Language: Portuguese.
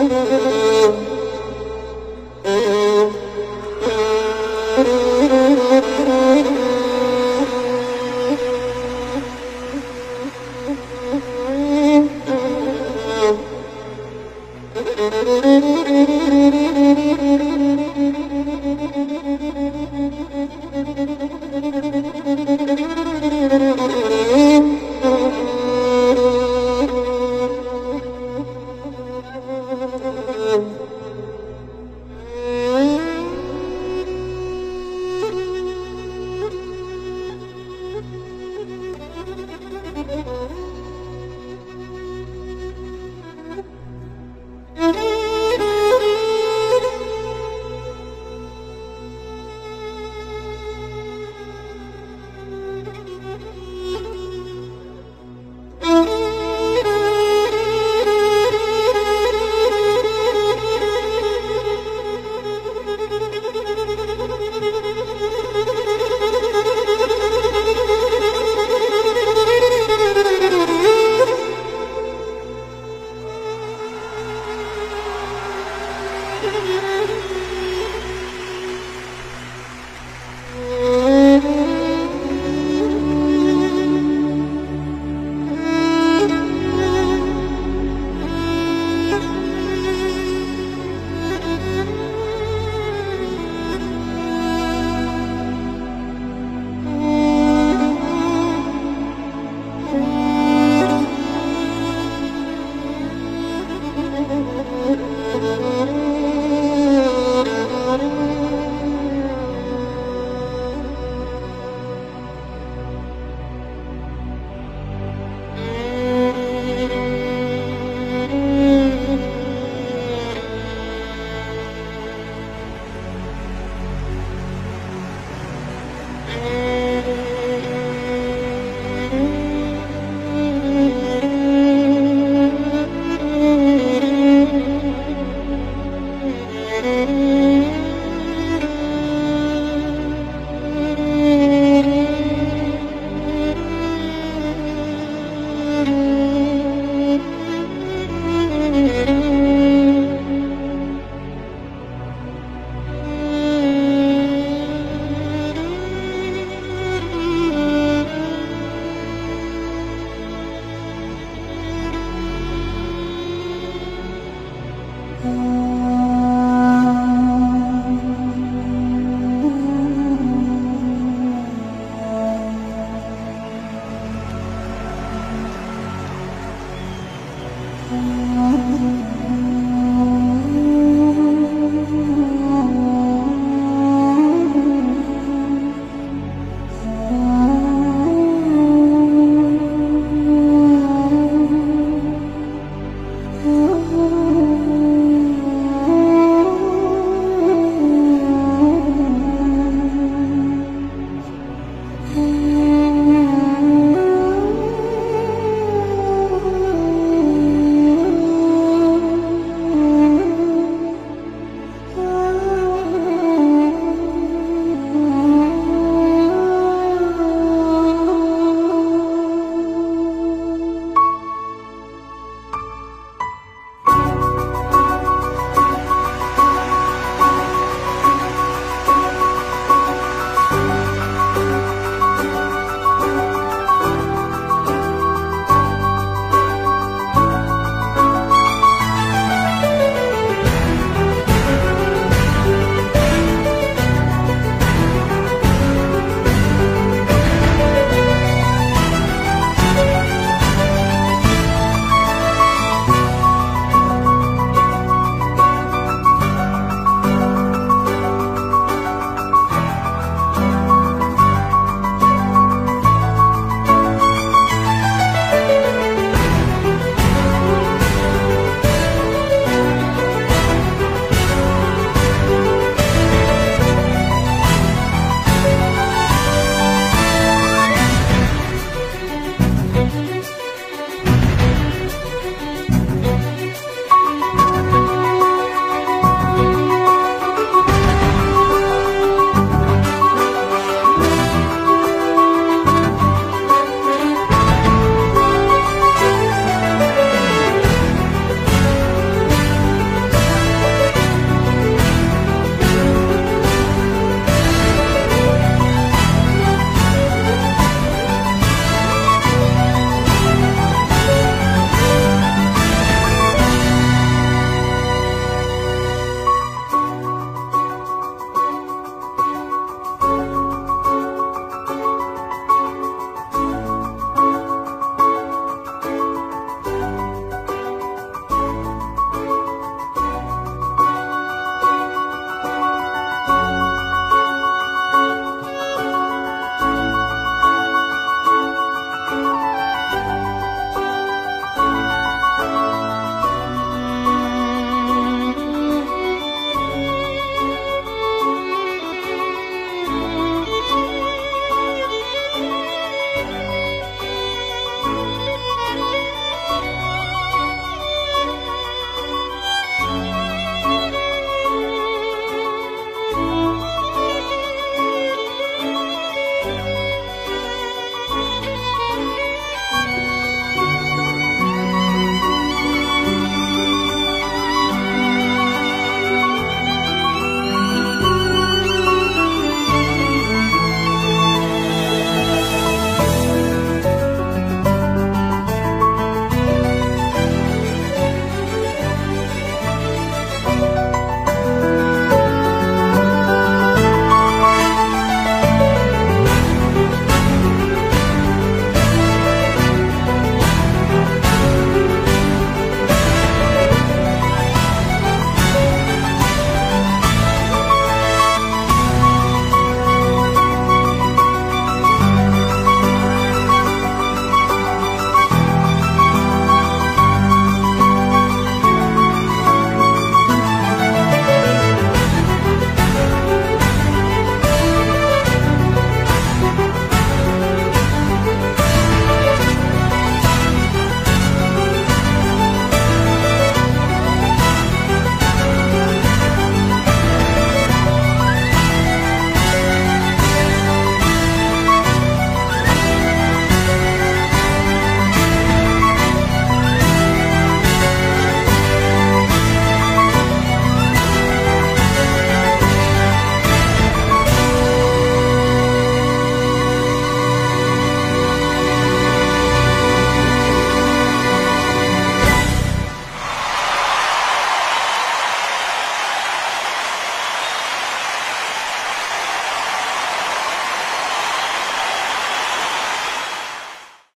Música